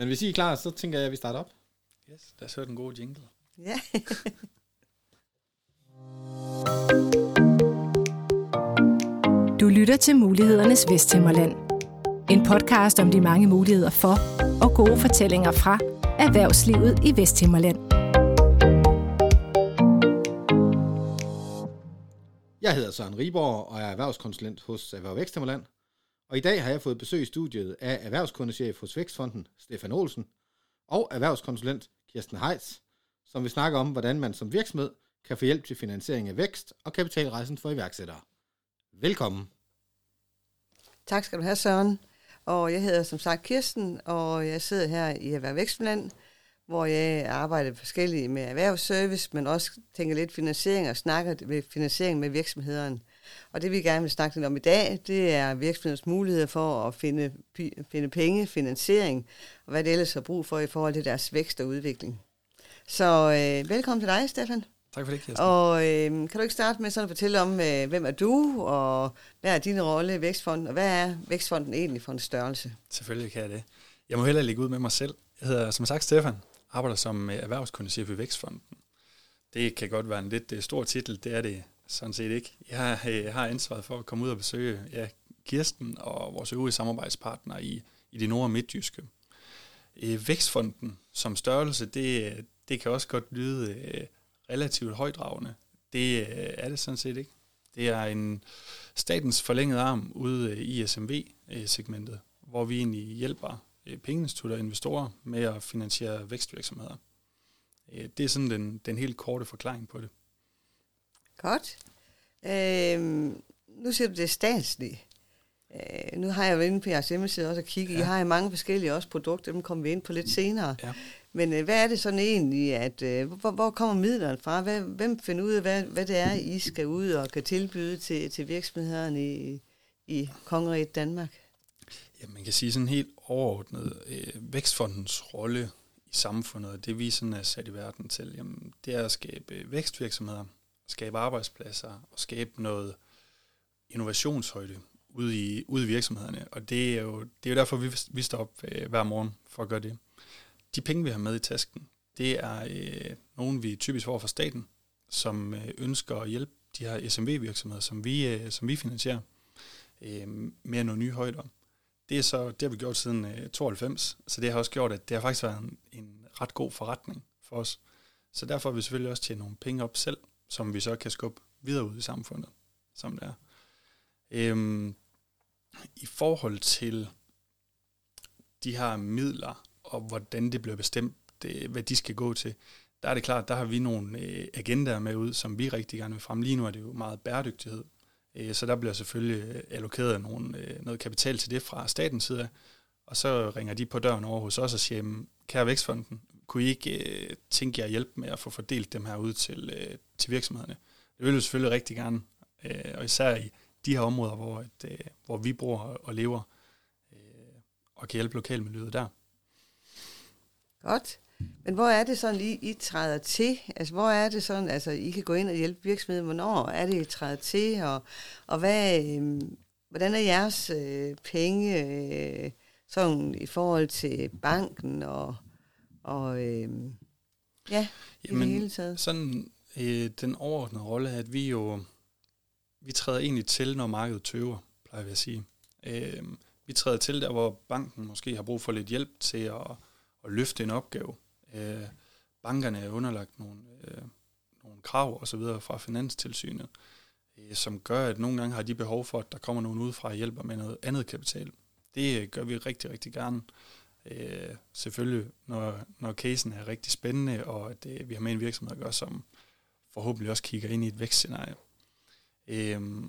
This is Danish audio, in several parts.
Men hvis I er klar, så tænker jeg, at vi starter op. Yes, der så den gode jingle. Ja. Du lytter til Mulighedernes Vesthimmerland. En podcast om de mange muligheder for og gode fortællinger fra erhvervslivet i Vesthimmerland. Jeg hedder Søren Riborg og er erhvervskonsulent hos Erhverv Væksthimmerland. Og i dag har jeg fået besøg i studiet af erhvervskundechef hos Vækstfonden, Stefan Olsen, og erhvervskonsulent Kirsten Heitz, som vil snakke om, hvordan man som virksomhed kan få hjælp til finansiering af vækst og kapitalrejsen for iværksættere. Velkommen. Tak skal du have, Søren. Og jeg hedder som sagt Kirsten, og jeg sidder her i Erhverv Vækstland, hvor jeg arbejder forskelligt med erhvervsservice, men også tænker lidt finansiering og snakker med finansiering med virksomhederne. Og det vi gerne vil snakke lidt om i dag, det er virksomheders muligheder for at finde, finde penge, finansiering, og hvad det ellers har brug for i forhold til deres vækst og udvikling. Så øh, velkommen til dig, Stefan. Tak for det, Kirsten. Og øh, kan du ikke starte med sådan at fortælle om, øh, hvem er du, og hvad er din rolle i Vækstfonden, og hvad er Vækstfonden egentlig for en størrelse? Selvfølgelig kan jeg det. Jeg må hellere lægge ud med mig selv. Jeg hedder som sagt Stefan, arbejder som erhvervskundechef i Vækstfonden. Det kan godt være en lidt øh, stor titel, det er det sådan set ikke. Øh, jeg har ansvaret for at komme ud og besøge ja, Kirsten og vores øvrige samarbejdspartnere i, i det nord- og midtjyske. Øh, Vækstfonden som størrelse, det, det kan også godt lyde øh, relativt højdragende. Det øh, er det sådan set ikke. Det er en statens forlængede arm ude i SMV-segmentet, øh, hvor vi egentlig hjælper pengeinstitutter og investorer med at finansiere vækstvirksomheder. Det er sådan den, den helt korte forklaring på det. Godt. Øhm, nu siger du, det er statsligt. Øh, nu har jeg jo inde på jeres hjemmeside også at kigge. Ja. I har mange forskellige også produkter, dem kommer vi ind på lidt senere. Ja. Men øh, hvad er det sådan egentlig, at øh, hvor, hvor kommer midlerne fra? Hvad, hvem finder ud af, hvad, hvad det er, I skal ud og kan tilbyde til, til virksomhederne i, i Kongeriget Danmark? Ja, man kan sige sådan helt overordnet, øh, Vækstfondens rolle i samfundet, og det vi sådan er sat i verden til, jamen, det er at skabe vækstvirksomheder, skabe arbejdspladser og skabe noget innovationshøjde ude i, ude i virksomhederne. Og det er jo, det er jo derfor, vi, vi står op øh, hver morgen for at gøre det. De penge, vi har med i tasken, det er øh, nogen, vi typisk får fra staten, som øh, ønsker at hjælpe de her SMV-virksomheder, som vi, øh, som vi finansierer, øh, med nå nye højder. Det, er så, det har vi gjort siden øh, 92, så det har også gjort, at det har faktisk været en, en ret god forretning for os. Så derfor har vi selvfølgelig også tjent nogle penge op selv, som vi så kan skubbe videre ud i samfundet, som det er. Øhm, I forhold til de her midler, og hvordan det bliver bestemt, det, hvad de skal gå til, der er det klart, der har vi nogle øh, agendaer med ud, som vi rigtig gerne vil frem. Lige nu er det jo meget bæredygtighed, øh, så der bliver selvfølgelig øh, allokeret nogle, øh, noget kapital til det fra statens side og så ringer de på døren over hos os og siger, kære Vækstfonden, kunne I ikke øh, tænke jer at hjælpe med at få fordelt dem her ud til, øh, til virksomhederne? Det vil vi selvfølgelig rigtig gerne, øh, og især i de her områder, hvor, at, øh, hvor vi bor og lever, øh, og kan hjælpe lokalmiljøet der. Godt. Men hvor er det sådan lige, I træder til? Altså, hvor er det sådan, altså, I kan gå ind og hjælpe virksomheden? Hvornår er det, I træder til? Og, og hvad, øh, hvordan er jeres øh, penge øh, sådan i forhold til banken og, og øh, ja, i Jamen, det hele taget? Sådan øh, den overordnede rolle, at vi jo vi træder egentlig til, når markedet tøver, plejer vi at sige. Øh, vi træder til der, hvor banken måske har brug for lidt hjælp til at, at løfte en opgave. Øh, bankerne er underlagt nogle, øh, nogle krav og så videre fra Finanstilsynet, øh, som gør, at nogle gange har de behov for, at der kommer nogen udefra og hjælper med noget andet kapital. Det øh, gør vi rigtig, rigtig gerne. Øh, Øh, selvfølgelig, når, når casen er rigtig spændende, og at øh, vi har med en virksomhed at gøre, som forhåbentlig også kigger ind i et vækstscenarie. Øh,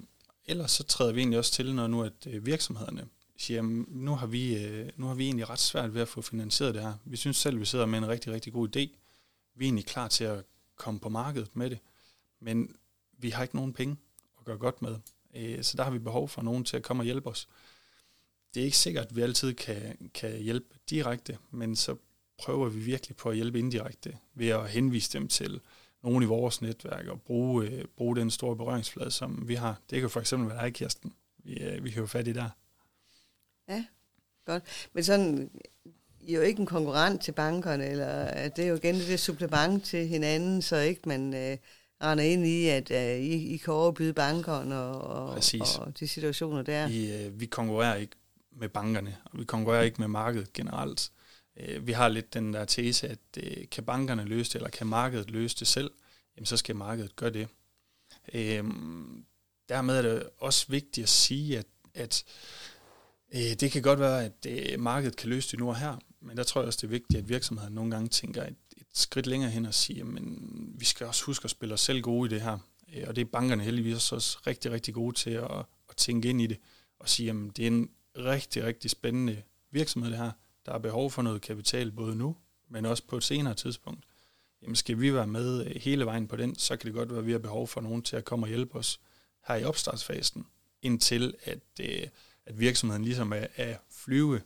ellers så træder vi egentlig også til, når nu at øh, virksomhederne siger, nu har, vi, øh, nu har vi egentlig ret svært ved at få finansieret det her. Vi synes selv, vi sidder med en rigtig, rigtig god idé. Vi er egentlig klar til at komme på markedet med det, men vi har ikke nogen penge at gøre godt med. Øh, så der har vi behov for nogen til at komme og hjælpe os. Det er ikke sikkert, at vi altid kan, kan hjælpe direkte, men så prøver vi virkelig på at hjælpe indirekte ved at henvise dem til nogen i vores netværk og bruge, øh, bruge den store berøringsflade, som vi har. Det kan for eksempel være dig, Kirsten. Vi, øh, vi jo fat i der. Ja, godt. Men sådan, I er jo ikke en konkurrent til bankerne, eller det er jo igen det supplement til hinanden, så ikke man øh, render ind i, at øh, I, I kan overbyde bankerne og, og, og de situationer der. I, øh, vi konkurrerer ikke med bankerne, og vi konkurrerer ikke med markedet generelt. Øh, vi har lidt den der tese, at øh, kan bankerne løse det, eller kan markedet løse det selv, jamen så skal markedet gøre det. Øh, dermed er det også vigtigt at sige, at, at øh, det kan godt være, at øh, markedet kan løse det nu og her, men der tror jeg også, det er vigtigt, at virksomheden nogle gange tænker et, et skridt længere hen og siger, men vi skal også huske at spille os selv gode i det her. Øh, og det er bankerne heldigvis også rigtig, rigtig gode til at, at tænke ind i det og sige, at det er en rigtig, rigtig spændende virksomhed det her. Der er behov for noget kapital både nu, men også på et senere tidspunkt. Jamen skal vi være med øh, hele vejen på den, så kan det godt være, at vi har behov for nogen til at komme og hjælpe os her i opstartsfasen, indtil at, øh, at virksomheden ligesom er, er flyve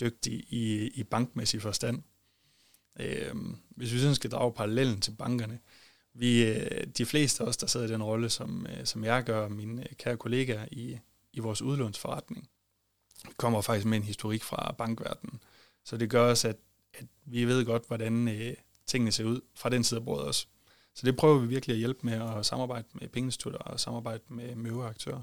dygtig i, i bankmæssig forstand. Øh, hvis vi sådan skal drage parallellen til bankerne, vi, øh, de fleste af os, der sidder i den rolle, som, som jeg gør, mine kære kollegaer i, i vores udlånsforretning, kommer faktisk med en historik fra bankverdenen. Så det gør også, at, at vi ved godt, hvordan øh, tingene ser ud fra den side af bordet også. Så det prøver vi virkelig at hjælpe med at samarbejde med pengeinstitutter og samarbejde med, med øvrige aktører.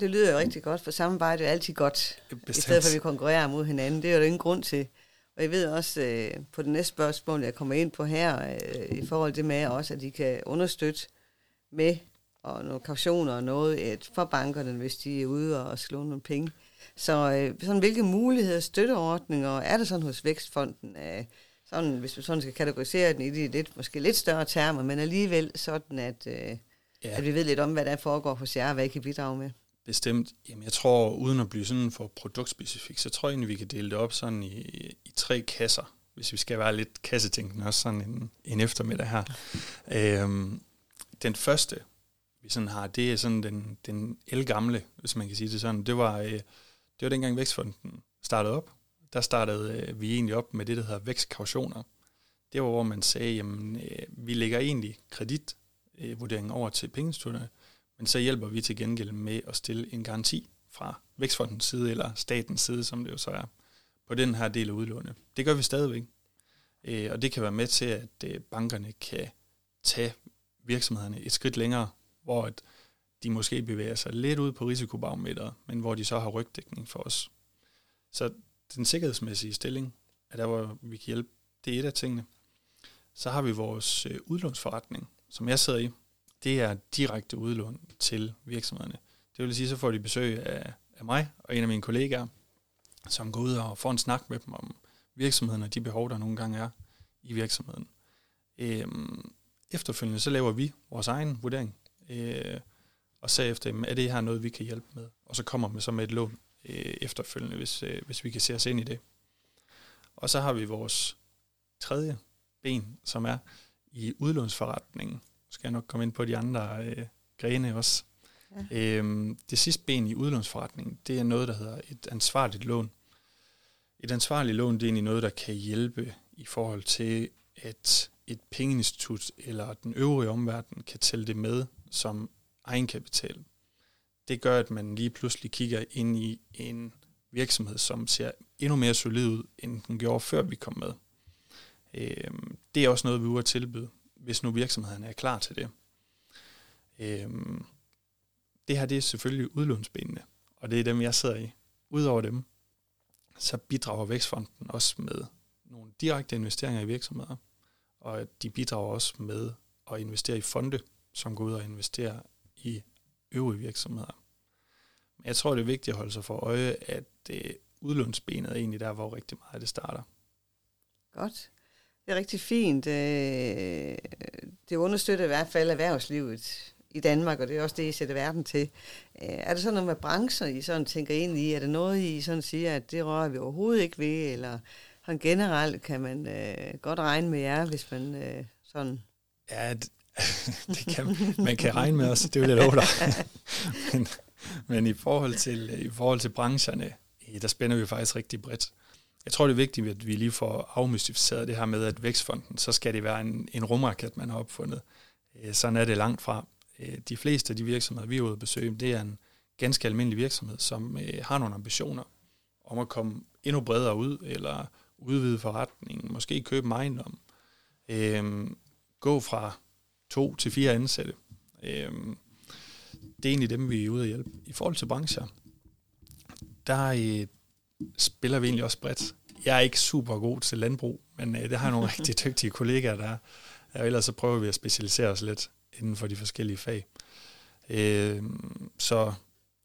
Det lyder jo rigtig godt, for samarbejde er altid godt, Bestemt. i stedet for at vi konkurrerer mod hinanden. Det er jo ingen grund til. Og jeg ved også øh, på det næste spørgsmål, jeg kommer ind på her, øh, i forhold til med også, at de kan understøtte med og nogle kautioner og noget et, for bankerne, hvis de er ude og slå nogle penge. Så øh, sådan, hvilke muligheder, støtteordninger er der sådan hos Vækstfonden? Øh, sådan, hvis man sådan skal kategorisere den i de lidt, måske lidt større termer, men alligevel sådan, at, øh, ja. at vi ved lidt om, hvad der foregår hos jer, og hvad I kan bidrage med. Bestemt. Jamen, jeg tror, uden at blive sådan for produktspecifik, så tror jeg egentlig, vi kan dele det op sådan i, i tre kasser, hvis vi skal være lidt kassetænkende også sådan en, en eftermiddag her. øhm, den første, vi sådan har, det er sådan den, den elgamle, hvis man kan sige det sådan. Det var, øh, det var dengang Vækstfonden startede op. Der startede øh, vi egentlig op med det, der hedder vækstkautioner. Det var, hvor man sagde, jamen, øh, vi lægger egentlig kreditvurderingen over til pengeinstitutterne, men så hjælper vi til gengæld med at stille en garanti fra Vækstfondens side, eller statens side, som det jo så er, på den her del af udlånet. Det gør vi stadigvæk. Øh, og det kan være med til, at øh, bankerne kan tage virksomhederne et skridt længere hvor at de måske bevæger sig lidt ud på risikobarometeret, men hvor de så har rygdækning for os. Så den sikkerhedsmæssige stilling er der, hvor vi kan hjælpe. Det er et af tingene. Så har vi vores øh, udlånsforretning, som jeg sidder i. Det er direkte udlån til virksomhederne. Det vil sige, så får de besøg af, af mig og en af mine kollegaer, som går ud og får en snak med dem om virksomheden og de behov, der nogle gange er i virksomheden. Øhm, efterfølgende så laver vi vores egen vurdering øh, og se efter, er det her noget, vi kan hjælpe med? Og så kommer man så med et lån øh, efterfølgende, hvis, øh, hvis vi kan se os ind i det. Og så har vi vores tredje ben, som er i udlånsforretningen. Nu skal jeg nok komme ind på de andre øh, grene også. Ja. Øhm, det sidste ben i udlånsforretningen, det er noget, der hedder et ansvarligt lån. Et ansvarligt lån, det er egentlig noget, der kan hjælpe i forhold til, at et pengeinstitut eller den øvrige omverden kan tælle det med som egenkapital. Det gør, at man lige pludselig kigger ind i en virksomhed, som ser endnu mere solid ud, end den gjorde, før vi kom med. Øhm, det er også noget, vi vil tilbyde, hvis nu virksomheden er klar til det. Øhm, det her det er selvfølgelig udlånsbenene, og det er dem, jeg sidder i. Udover dem, så bidrager Vækstfonden også med nogle direkte investeringer i virksomheder, og de bidrager også med at investere i fonde, som går ud og investerer i øvrige virksomheder. Men jeg tror, det er vigtigt at holde sig for øje, at det udlånsbenet er egentlig der, hvor rigtig meget det starter. Godt. Det er rigtig fint. Øh, det understøtter i hvert fald erhvervslivet i Danmark, og det er også det, I sætter verden til. Øh, er der sådan noget med brancher, I sådan tænker ind i? Er det noget, I sådan siger, at det rører vi overhovedet ikke ved, eller sådan generelt kan man øh, godt regne med jer, hvis man øh, sådan... Ja, det kan, man kan regne med os, det vil jeg love dig. men, men i forhold til, i forhold til brancherne, der spænder vi faktisk rigtig bredt. Jeg tror, det er vigtigt, at vi lige får afmystificeret det her med, at Vækstfonden, så skal det være en, en rumraket, man har opfundet. Øh, sådan er det langt fra. Øh, de fleste af de virksomheder, vi er ude at besøge, det er en ganske almindelig virksomhed, som øh, har nogle ambitioner om at komme endnu bredere ud, eller udvide forretningen, måske købe en ejendom, øh, gå fra to til fire ansatte. Øh, det er egentlig dem, vi er ude at hjælpe. I forhold til brancher, der øh, spiller vi egentlig også bredt. Jeg er ikke super god til landbrug, men øh, det har jeg nogle rigtig dygtige kollegaer, der er. Og ellers så prøver vi at specialisere os lidt inden for de forskellige fag. Øh, så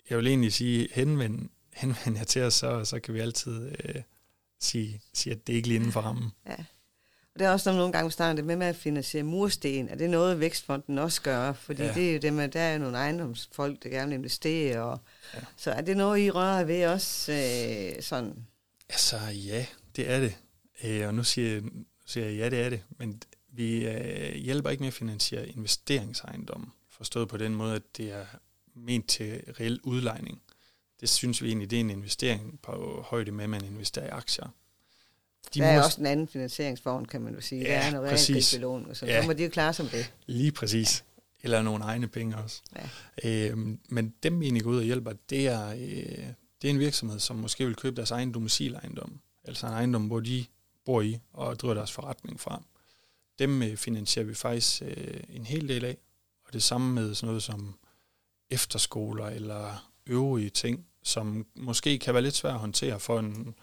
jeg vil egentlig sige, henvend, henvend jer til os, så, så kan vi altid øh, sige, sige, at det ikke lige inden for rammen. Ja. Og det er også nogle gange, vi starter det med, med at finansiere mursten. Er det noget, Vækstfonden også gør? Fordi ja. det er jo det med, der er nogle ejendomsfolk, der gerne vil investere. Og, ja. Så er det noget, I rører ved også øh, sådan? Altså ja, det er det. Øh, og nu siger, jeg, nu siger jeg, ja, det er det. Men vi øh, hjælper ikke med at finansiere investeringsejendomme. Forstået på den måde, at det er ment til reel udlejning. Det synes vi egentlig, det er en investering på højde med, at man investerer i aktier. De der er må... også en anden finansieringsform, kan man jo sige. Ja, der er noget realkreditbelåning, så ja. må de jo klare som det. Lige præcis. Eller nogle egne penge også. Ja. Øhm, men dem, vi egentlig går ud og hjælper, det er, øh, det er en virksomhed, som måske vil købe deres egen domicilejendom. Altså en ejendom, hvor de bor i og driver deres forretning fra. Dem øh, finansierer vi faktisk øh, en hel del af. Og det samme med sådan noget som efterskoler eller øvrige ting, som måske kan være lidt svært at håndtere for en,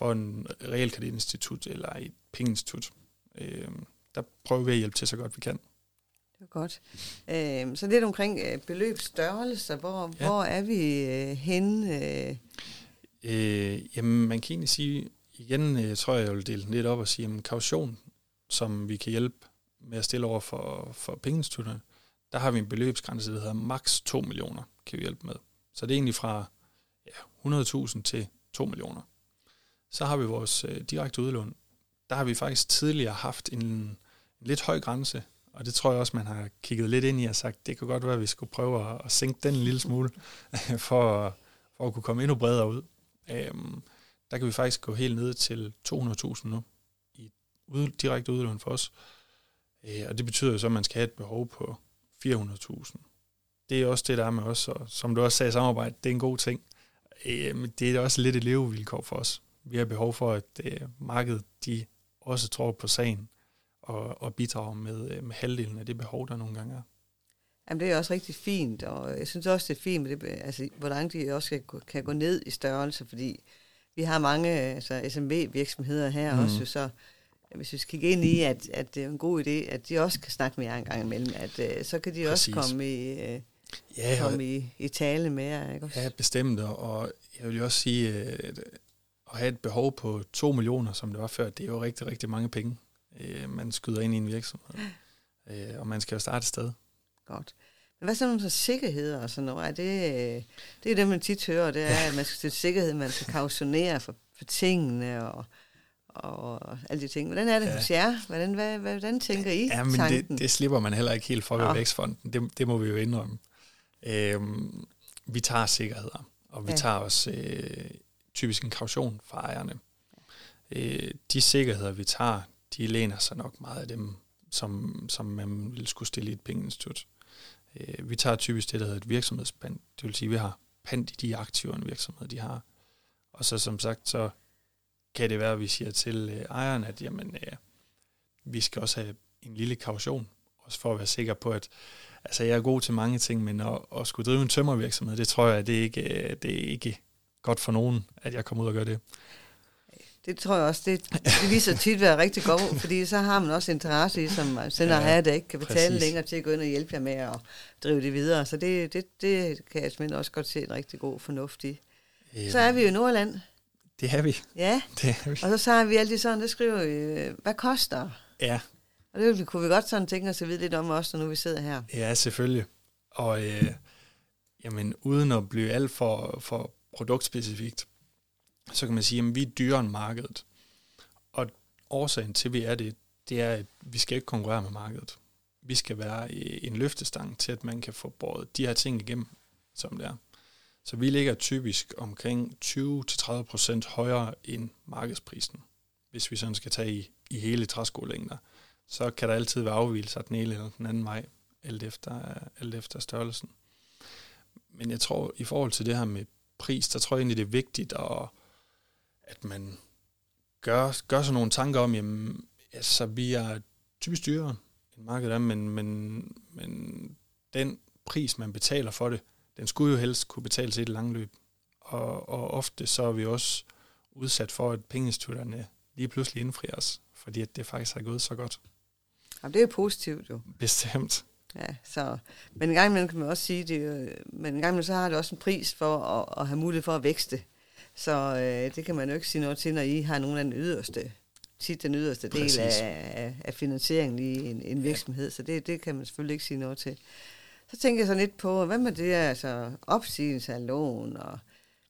for en realkreditinstitut eller et pengeinstitut. Øh, der prøver vi at hjælpe til så godt vi kan. Det er godt. Øh, så lidt omkring øh, beløbsstørrelse. Hvor, ja. hvor er vi øh, henne? Øh? Øh, jamen, man kan egentlig sige, igen, jeg tror, jeg vil dele lidt op og sige, at kaution, som vi kan hjælpe med at stille over for, for pengeinstitutterne, der har vi en beløbsgrænse, der hedder maks 2 millioner, kan vi hjælpe med. Så det er egentlig fra ja, 100.000 til 2 millioner. Så har vi vores øh, direkte udlån. Der har vi faktisk tidligere haft en, en lidt høj grænse, og det tror jeg også, man har kigget lidt ind i og sagt, det kan godt være, at vi skulle prøve at, at sænke den en lille smule, for, for at kunne komme endnu bredere ud. Øhm, der kan vi faktisk gå helt ned til 200.000 nu, i ud, direkte udlån for os. Øh, og det betyder jo så, at man skal have et behov på 400.000. Det er også det, der er med os, og som du også sagde, samarbejde, det er en god ting. Øh, men det er også lidt et levevilkår for os. Vi har behov for, at øh, markedet de også tror på sagen og, og bidrager med, øh, med halvdelen af det behov, der nogle gange er. Jamen, det er også rigtig fint, og jeg synes også, det er fint, med det, altså, hvordan de også kan, kan gå ned i størrelse, fordi vi har mange altså, SMB-virksomheder her mm. også, så hvis vi skal kigge ind i, at, at det er en god idé, at de også kan snakke med jer en gang imellem, at uh, så kan de Præcis. også komme i, uh, ja, komme i, i tale med jer. Ikke også? Ja, bestemt, og jeg vil jo også sige, at at have et behov på 2 millioner, som det var før, det er jo rigtig, rigtig mange penge, uh, man skyder ind i en virksomhed. Uh, og man skal jo starte et sted. Godt. Men hvad så nogle sikkerheder og sådan noget? Er det, det er det, man tit hører, det er, at man skal til sikkerhed, man skal kautionere for, for tingene, og og alle de ting. Hvordan er det ja. hos jer? Hvordan, hvad, hvordan tænker I ja, men tanken? Det, det slipper man heller ikke helt for ved ja. Vækstfonden. Det, det må vi jo indrømme. Øhm, vi tager sikkerheder, og vi ja. tager også øh, typisk en kaution fra ejerne. Øh, de sikkerheder, vi tager, de læner sig nok meget af dem, som, som man ville skulle stille i et pengeinstitut. Øh, vi tager typisk det, der hedder et virksomhedspand. Det vil sige, at vi har pant i de aktiver, en virksomhed de har. Og så som sagt, så kan det være, at vi siger til øh, ejeren, at jamen, øh, vi skal også have en lille kaution, også for at være sikker på, at altså, jeg er god til mange ting, men at, at skulle drive en tømmervirksomhed, det tror jeg, det er ikke, øh, det er ikke godt for nogen, at jeg kommer ud og gør det. Det tror jeg også, det, det viser tit at være rigtig godt, fordi så har man også interesse i, som sender ja, her, der ikke kan betale præcis. længere til at gå ind og hjælpe jer med at drive det videre. Så det, det, det kan jeg simpelthen også godt se en rigtig god fornuft i. Så er vi jo i Nordland. Det er vi. Ja, det er vi. og så siger vi altid sådan, der skriver vi, øh, hvad koster? Ja. Og det kunne vi godt sådan tænke os at vide lidt om også, når nu vi sidder her. Ja, selvfølgelig. Og øh, jamen, uden at blive alt for, for produktspecifikt, så kan man sige, at vi er dyrere end markedet. Og årsagen til, at vi er det, det er, at vi skal ikke konkurrere med markedet. Vi skal være øh, en løftestang til, at man kan få båret de her ting igennem, som det er. Så vi ligger typisk omkring 20-30% højere end markedsprisen, hvis vi sådan skal tage i, i hele træskolængder. Så kan der altid være afvielser den ene eller den anden vej, alt efter, alt efter størrelsen. Men jeg tror, i forhold til det her med pris, der tror jeg egentlig, det er vigtigt at, at man gør, gør sig nogle tanker om, jamen, altså, vi er typisk dyrere end markedet er, men, men, men den pris, man betaler for det, den skulle jo helst kunne betales i et langt løb. Og, og ofte så er vi også udsat for, at pengeinstitutterne lige pludselig indfrier os, fordi at det faktisk har gået så godt. Jamen, det er jo positivt jo. Bestemt. Ja, så, men en gang imellem kan man også sige, det, men en gang imellem så har det også en pris for at, at have mulighed for at vækste. Så øh, det kan man jo ikke sige noget til, når I har nogle af den yderste, tit den yderste del af, af, af finansieringen i en, en virksomhed. Ja. Så det, det kan man selvfølgelig ikke sige noget til. Så tænker jeg så lidt på, hvad med det altså opsigelse af lån, og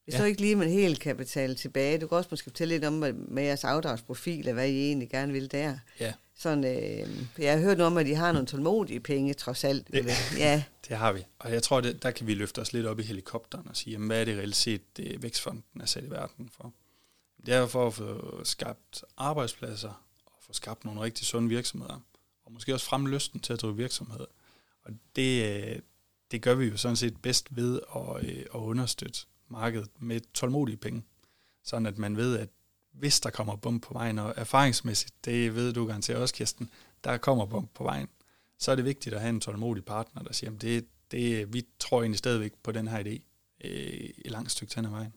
hvis ja. så ikke lige man helt kan betale tilbage. Du kan også måske fortælle lidt om med jeres afdragsprofil, og hvad I egentlig gerne vil der. Ja. Sådan, øh, jeg har hørt noget om, at de har nogle tålmodige penge, trods alt. Det, ja. det har vi. Og jeg tror, det, der kan vi løfte os lidt op i helikopteren og sige, jamen, hvad er det reelt set, det Vækstfonden er sat i verden for? Det er for at få skabt arbejdspladser og få skabt nogle rigtig sunde virksomheder. Og måske også fremme lysten til at drive virksomhed. Og det, øh, det gør vi jo sådan set bedst ved at, øh, at understøtte markedet med tålmodige penge. Sådan at man ved, at hvis der kommer bump på vejen, og erfaringsmæssigt, det ved du garanteret også, Kirsten, der kommer bump på vejen, så er det vigtigt at have en tålmodig partner, der siger, det, det, vi tror egentlig stadigvæk på den her idé øh, i langt stykke hen ad vejen.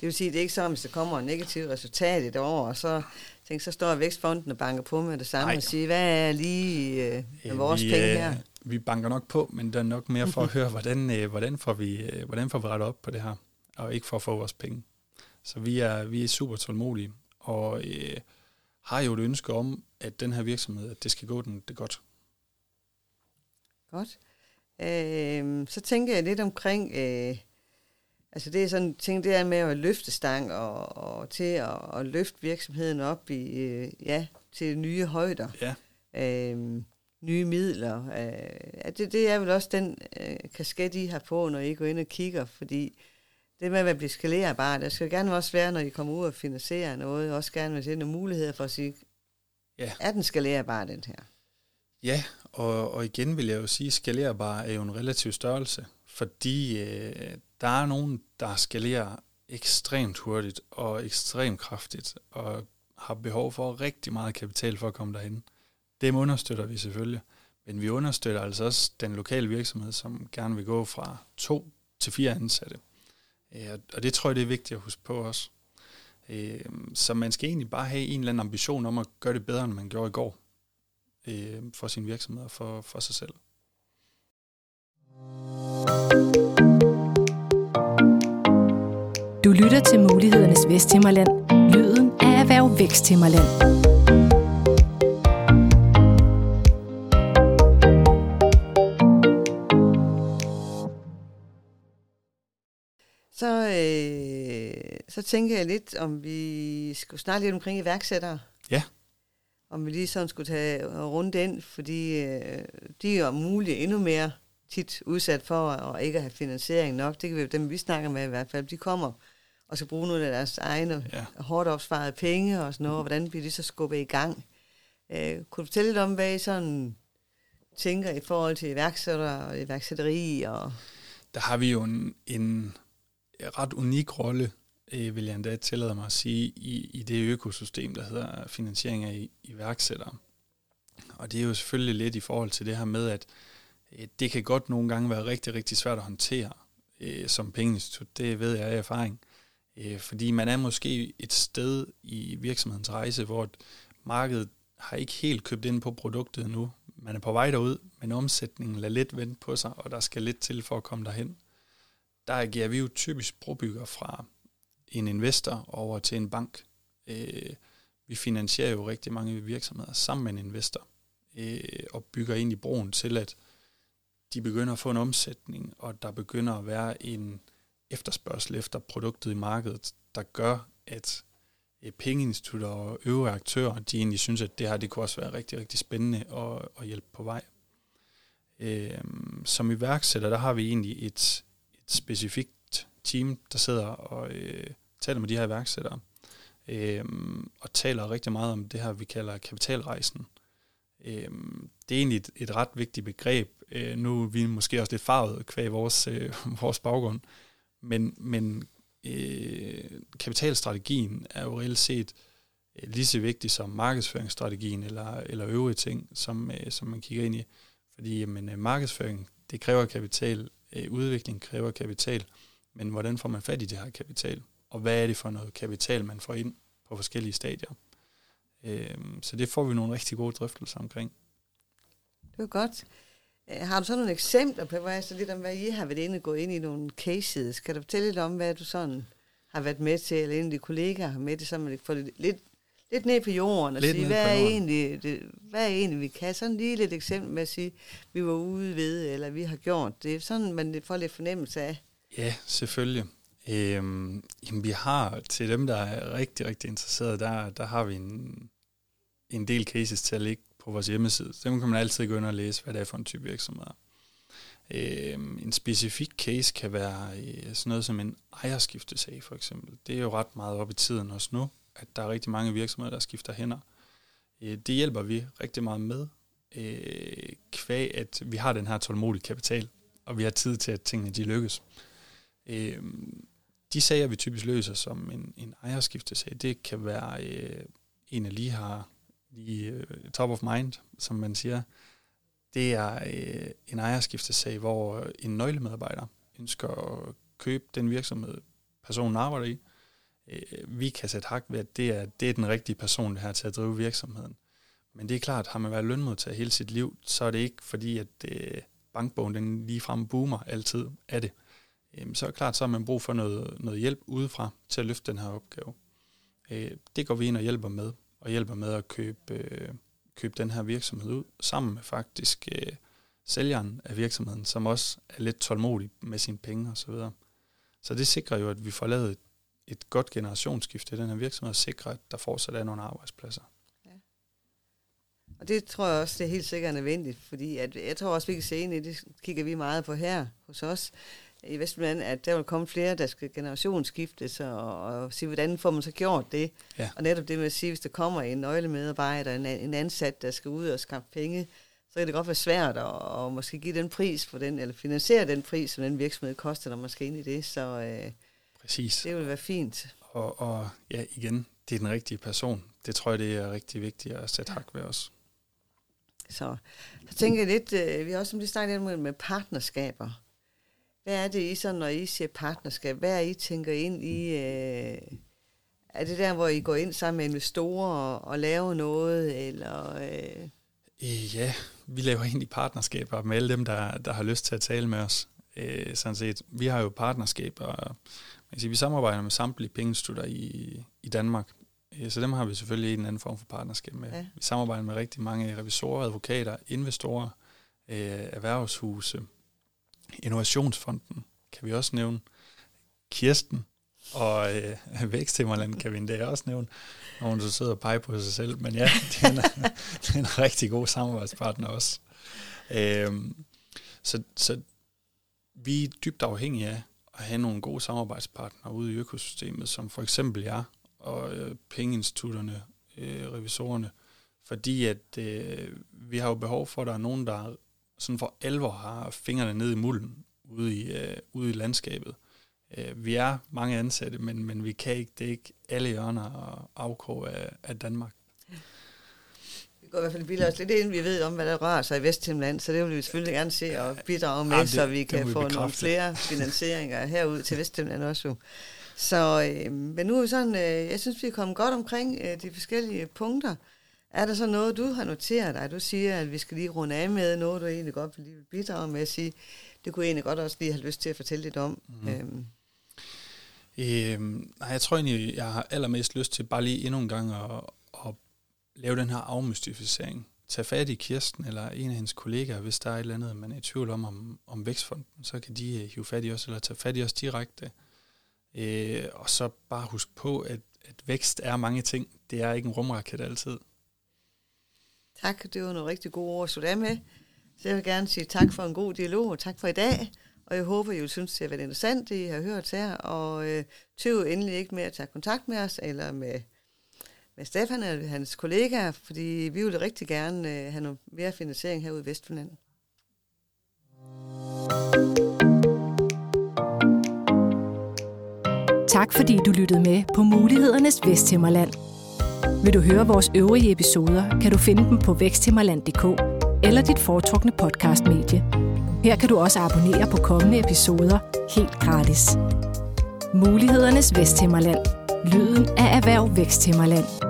Det vil sige, at det er ikke så, hvis der kommer et negativt resultat i et år, og så, tænk, så står Vækstfonden og banker på med det samme Nej. og siger, hvad er lige øh, øh, vores vi, penge her? Øh, vi banker nok på, men det er nok mere for at høre, hvordan, øh, hvordan, får vi, øh, hvordan får vi rettet op på det her, og ikke for at få vores penge. Så vi er, vi er super tålmodige, og øh, har jo et ønske om, at den her virksomhed, at det skal gå den det godt. Godt. Øh, så tænker jeg lidt omkring, øh, altså det er sådan ting, det er med at løfte stang og, og til at, at løfte virksomheden op i, øh, ja, til nye højder. Ja. Øh, nye midler. Øh, det, det er vel også den øh, kasket, I har på, når I går ind og kigger, fordi det med at blive skalerbar, der skal gerne også være, når I kommer ud og finansierer noget, også gerne med nogle muligheder for at sige, ja. er den skalerbar, den her? Ja, og, og igen vil jeg jo sige, at skalerbar er jo en relativ størrelse, fordi øh, der er nogen, der skalerer ekstremt hurtigt og ekstremt kraftigt, og har behov for rigtig meget kapital for at komme derhen. Dem understøtter vi selvfølgelig, men vi understøtter altså også den lokale virksomhed, som gerne vil gå fra to til fire ansatte. Og det tror jeg, det er vigtigt at huske på også. Øhm, så man skal egentlig bare have en eller anden ambition om at gøre det bedre, end man gjorde i går. Øhm, for sin virksomhed og for, for sig selv. Du lytter til Mulighedernes Vesthimmerland. Lyden af Erhverv Væksthimmerland. Så, øh, så tænker jeg lidt, om vi skulle snakke lidt omkring iværksættere. Ja. Om vi lige sådan skulle tage rundt ind, fordi øh, de er muligt endnu mere tit udsat for at ikke have finansiering nok. Det kan vi dem, vi snakker med i hvert fald. De kommer og skal bruge noget af deres egne ja. hårdt opsparede penge og sådan noget. Hvordan bliver de så skubbet i gang? Øh, kunne du fortælle lidt om, hvad I sådan tænker i forhold til iværksættere og iværksætteri? Og der har vi jo en, en ret unik rolle, øh, vil jeg endda tillade mig at sige, i, i det økosystem, der hedder finansiering af iværksættere. Og det er jo selvfølgelig lidt i forhold til det her med, at øh, det kan godt nogle gange være rigtig, rigtig svært at håndtere øh, som pengeinstitut. Det ved jeg af erfaring. Øh, fordi man er måske et sted i virksomhedens rejse, hvor markedet har ikke helt købt ind på produktet nu. Man er på vej derud, men omsætningen lader lidt vente på sig, og der skal lidt til for at komme derhen der agerer vi jo typisk brobygger fra en investor over til en bank. Øh, vi finansierer jo rigtig mange virksomheder sammen med en investor, øh, og bygger ind i broen til, at de begynder at få en omsætning, og der begynder at være en efterspørgsel efter produktet i markedet, der gør, at øh, pengeinstitutter og øvrige aktører, de egentlig synes, at det her det kunne også være rigtig, rigtig spændende at, at hjælpe på vej. Øh, som iværksætter, der har vi egentlig et, specifikt team, der sidder og øh, taler med de her iværksættere, øh, og taler rigtig meget om det her, vi kalder kapitalrejsen. Øh, det er egentlig et, et ret vigtigt begreb. Øh, nu er vi måske også lidt farvet kvæg vores, øh, vores baggrund, men, men øh, kapitalstrategien er jo reelt set øh, lige så vigtig som markedsføringsstrategien eller, eller øvrige ting, som, øh, som man kigger ind i. Fordi jamen, øh, markedsføring, det kræver kapital, øh, udvikling kræver kapital, men hvordan får man fat i det her kapital? Og hvad er det for noget kapital, man får ind på forskellige stadier? Øh, så det får vi nogle rigtig gode drøftelser omkring. Det er godt. Øh, har du så nogle eksempler på, hvad, så lidt om, hvad I har været inde og gå ind i nogle cases? Kan du fortælle lidt om, hvad du sådan har været med til, eller en af de kollegaer har med til, så man får lidt, lidt ned på jorden og lidt sige, hvad er, egentlig, det, hvad er egentlig, vi kan? Sådan lige lidt eksempel med at sige, vi var ude ved, eller vi har gjort det. Sådan, man får lidt fornemmelse af. Ja, selvfølgelig. Øhm, jamen, vi har, til dem, der er rigtig, rigtig interesserede, der, der har vi en, en del cases til at ligge på vores hjemmeside. Dem kan man altid gå ind og læse, hvad det er for en type virksomheder. Øh, en specifik case kan være øh, sådan noget som en ejerskiftesag for eksempel. Det er jo ret meget op i tiden også nu, at der er rigtig mange virksomheder, der skifter hænder. Øh, det hjælper vi rigtig meget med, øh, kvæg at vi har den her tålmodige kapital, og vi har tid til, at tingene de lykkes. Øh, de sager, vi typisk løser som en, en ejerskiftesag, det kan være øh, en, af lige har lige øh, top of mind, som man siger, det er øh, en ejerskiftesag, hvor en nøglemedarbejder ønsker at købe den virksomhed, personen arbejder i øh, vi kan sætte hak ved, at det er, det er den rigtige person her til at drive virksomheden. Men det er klart, har man været lønmodtager hele sit liv, så er det ikke fordi, at øh, bankbogen den ligefrem boomer altid af det. Um, så er det klart, så har man brug for noget, noget hjælp udefra til at løfte den her opgave. Uh, det går vi ind og hjælper med og hjælper med at købe, øh, købe den her virksomhed ud, sammen med faktisk øh, sælgeren af virksomheden, som også er lidt tålmodig med sine penge osv. Så, videre. så det sikrer jo, at vi får lavet et, et godt generationsskifte i den her virksomhed, og sikrer, at der fortsat er nogle arbejdspladser. Ja. Og det tror jeg også, det er helt sikkert nødvendigt, fordi at, jeg tror også, vi kan se ind i, det kigger vi meget på her hos os, i Vestjylland, at der vil komme flere, der skal generationsskiftes, og, og sige, hvordan får man så gjort det? Ja. Og netop det med at sige, hvis der kommer en nøglemedarbejder, en, en ansat, der skal ud og skaffe penge, så kan det godt være svært at, at måske give den pris for den, eller finansiere den pris, som den virksomhed koster, når man skal ind i det. Så øh, Præcis. det vil være fint. Og, og ja, igen, det er den rigtige person. Det tror jeg, det er rigtig vigtigt at sætte hak ved os. Så, så tænker jeg lidt, øh, vi har også som det snakket med partnerskaber. Hvad er det I så, når I siger partnerskab? Hvad er I tænker ind i? Øh, er det der, hvor I går ind sammen med investorer og, og laver noget? Eller, øh? Ja, vi laver egentlig partnerskaber med alle dem, der, der har lyst til at tale med os. Øh, sådan set. Vi har jo partnerskaber. Siger, vi samarbejder med samtlige pengeinstitutter i, i Danmark. Øh, så dem har vi selvfølgelig en anden form for partnerskab med. Ja. Vi samarbejder med rigtig mange revisorer, advokater, investorer, øh, erhvervshuse, Innovationsfonden kan vi også nævne. Kirsten og øh, Væksthimmerland kan vi endda også nævne, når hun så sidder og peger på sig selv. Men ja, det er en, det er en rigtig god samarbejdspartner også. Øhm, så, så vi er dybt afhængige af at have nogle gode samarbejdspartnere ude i økosystemet, som for eksempel jer og øh, pengeinstitutterne, øh, revisorerne, fordi at øh, vi har jo behov for, at der er nogen, der sådan for alvor har fingrene ned i mulden ude i, øh, ude i landskabet. Øh, vi er mange ansatte, men, men vi kan ikke, det er ikke alle hjørner og afkrog af, af Danmark. Vi i hvert fald bilder os lidt ind, vi ved om, hvad der rører sig i Vesthimland, så det vil vi selvfølgelig gerne se og bidrage med, ja, det, så vi kan vi få bekræfte. nogle flere finansieringer herud til Vesthimland også. Så, øh, men nu er sådan, øh, jeg synes, vi er kommet godt omkring øh, de forskellige punkter. Er der så noget, du har noteret dig? Du siger, at vi skal lige runde af med noget, du egentlig godt vil bidrage med at sige. Det kunne jeg egentlig godt også lige have lyst til at fortælle lidt om. Mm. Øhm. Øhm, nej, jeg tror egentlig, jeg har allermest lyst til bare lige endnu en gang at lave den her afmystificering. Tag fat i Kirsten eller en af hendes kollegaer, hvis der er et eller andet, man er i tvivl om, om, om Vækstfonden, så kan de øh, hive fat i os, eller tage fat i os direkte. Øh, og så bare husk på, at, at vækst er mange ting. Det er ikke en rumraket altid. Tak, det var nogle rigtig gode ord, så der med. Så jeg vil gerne sige tak for en god dialog, og tak for i dag. Og jeg håber, I vil synes, det har været interessant, det I har hørt her. Og øh, tøv endelig ikke med at tage kontakt med os, eller med, med Stefan og hans kollegaer, fordi vi ville rigtig gerne øh, have noget mere finansiering herude i Vestjylland. Tak fordi du lyttede med på Mulighedernes Vesthimmerland. Vil du høre vores øvrige episoder, kan du finde dem på væksthimmerland.dk eller dit foretrukne podcastmedie. Her kan du også abonnere på kommende episoder helt gratis. Mulighedernes Vesthimmerland. Lyden af Erhverv Væksthimmerland.